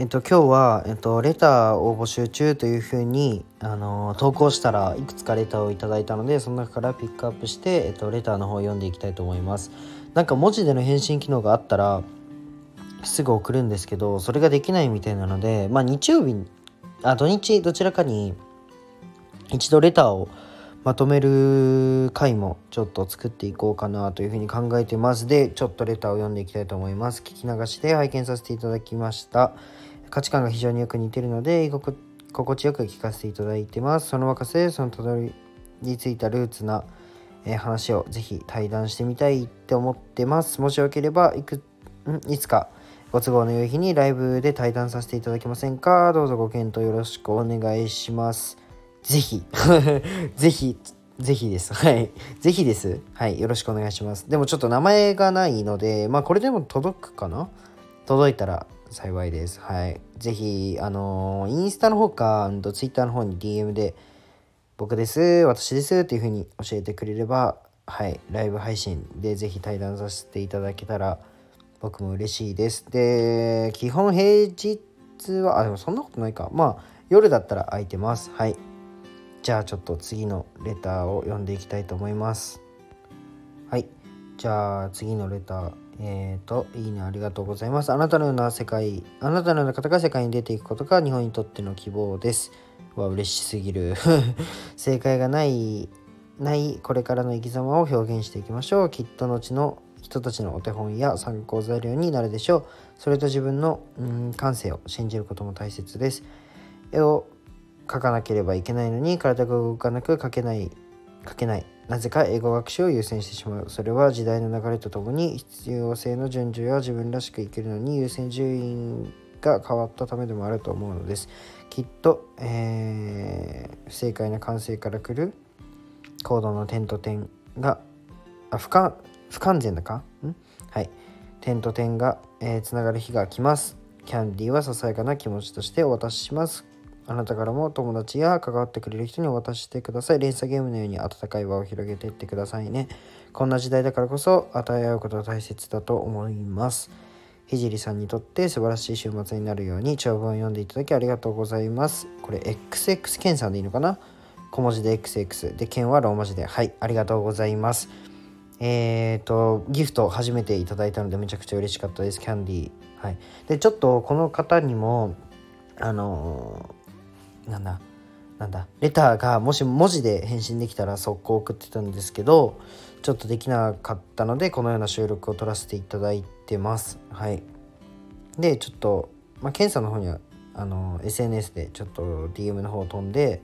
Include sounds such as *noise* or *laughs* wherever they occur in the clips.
えっと、今日は、えっと、レターを募集中というふうに、あの投稿したらいくつかレターをいただいたのでその中からピックアップして、えっと、レターの方を読んでいきたいと思います。なんか文字での返信機能があったらすぐ送るんですけどそれができないみたいなのでまあ日曜日あ土日どちらかに一度レターをまとめる回もちょっと作っていこうかなというふうに考えてます。でちょっとレターを読んでいきたいと思います。聞き流しで拝見させていただきました。価値観が非常によく似てるので心地よく聞かせていただいてます。その若さでそのたどり着いたルーツな、話をぜひ対談してみたいって思ってます。もしよければいくん？いつかご都合の良い日にライブで対談させていただけませんか？どうぞご検討よろしくお願いします。ぜひ *laughs* ぜひぜひです。はい。ぜひです。はい。よろしくお願いします。でもちょっと名前がないので、まあこれでも届くかな？届いたら幸いです。はい。ぜひ、あのー、インスタの方か、ツイッターの方に DM で、僕です、私ですっていう風に教えてくれれば、はい、ライブ配信でぜひ対談させていただけたら、僕も嬉しいです。で、基本平日は、あ、でもそんなことないか。まあ、夜だったら空いてます。はい。じゃあちょっと次のレターを読んでいきたいと思います。はい。じゃあ次のレター。えっ、ー、と、いいね、ありがとうございます。あなたのような世界、あなたのような方が世界に出ていくことが日本にとっての希望です。わ、嬉しすぎる。*laughs* 正解がない、ないこれからの生き様を表現していきましょう。きっと後の人たちのお手本や参考材料になるでしょう。それと自分のうん感性を信じることも大切です。絵を描かなければいけないのに体が動かなく描けない書けない。なぜか英語学習を優先してしまう。それは時代の流れとともに必要性の順序や自分らしく生きるのに優先順位が変わったためでもあると思うのです。きっと、えー、不正解な感性からくる行動の点と点があ不完不完全だか？ん？はい。点と点が、えー、つながる日が来ます。キャンディーはささやかな気持ちとしてお渡しします。あなたからも友達や関わってくれる人にお渡ししてください。連鎖ゲームのように温かい輪を広げていってくださいね。こんな時代だからこそ与え合うことが大切だと思います。ひじりさんにとって素晴らしい週末になるように長文を読んでいただきありがとうございます。これ XX ケンさんでいいのかな？小文字で XX でケンはローマ字ではいありがとうございます。えっ、ー、とギフト初めていただいたのでめちゃくちゃ嬉しかったですキャンディーはいでちょっとこの方にもあのなんだ？なんだ？レターがもし文字で返信できたら速攻送ってたんですけどちょっとできなかったのでこのような収録を撮らせていただいてます。はい。でちょっとまあ検査の方にはあの SNS でちょっと DM の方を飛んで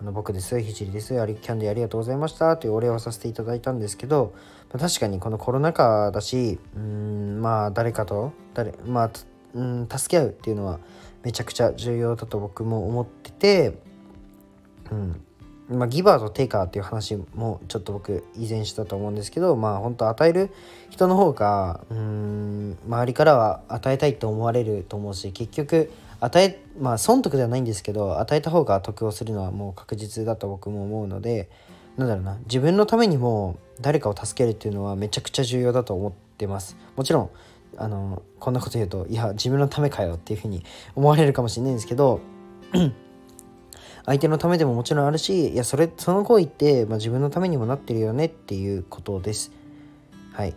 あの僕です、ひじりです、ありキャンディありがとうございました。というお礼をさせていただいたんですけど、まあ、確かにこのコロナ禍だし、うん、まあ誰かと、誰、まあ、うん、助け合うっていうのはめちゃくちゃ重要だと僕も思ってて、うん。まあ、ギバーとテイカーっていう話もちょっと僕以前したと思うんですけどまあ本当与える人の方がうん周りからは与えたいと思われると思うし結局与えまあ損得ではないんですけど与えた方が得をするのはもう確実だと僕も思うのでなんだろうな自分のためにも誰かを助けるっていうのはめちゃくちゃ重要だと思ってます。もちろんあのこんなこと言うといや自分のためかよっていうふうに思われるかもしれないんですけど相手のためでももちろんあるしいやそれその行為って、まあ、自分のためにもなってるよねっていうことですはい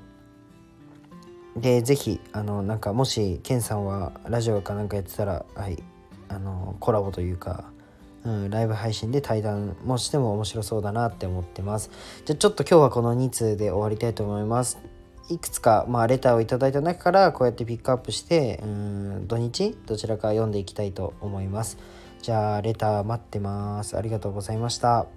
でぜひあのなんかもしケンさんはラジオかなんかやってたらはいあのコラボというかうん、ライブ配信で対談もしても面白そうだなって思ってます。じゃあちょっと今日はこの2通で終わりたいと思います。いくつか、まあ、レターをいただいた中からこうやってピックアップしてうん土日どちらか読んでいきたいと思います。じゃあレター待ってます。ありがとうございました。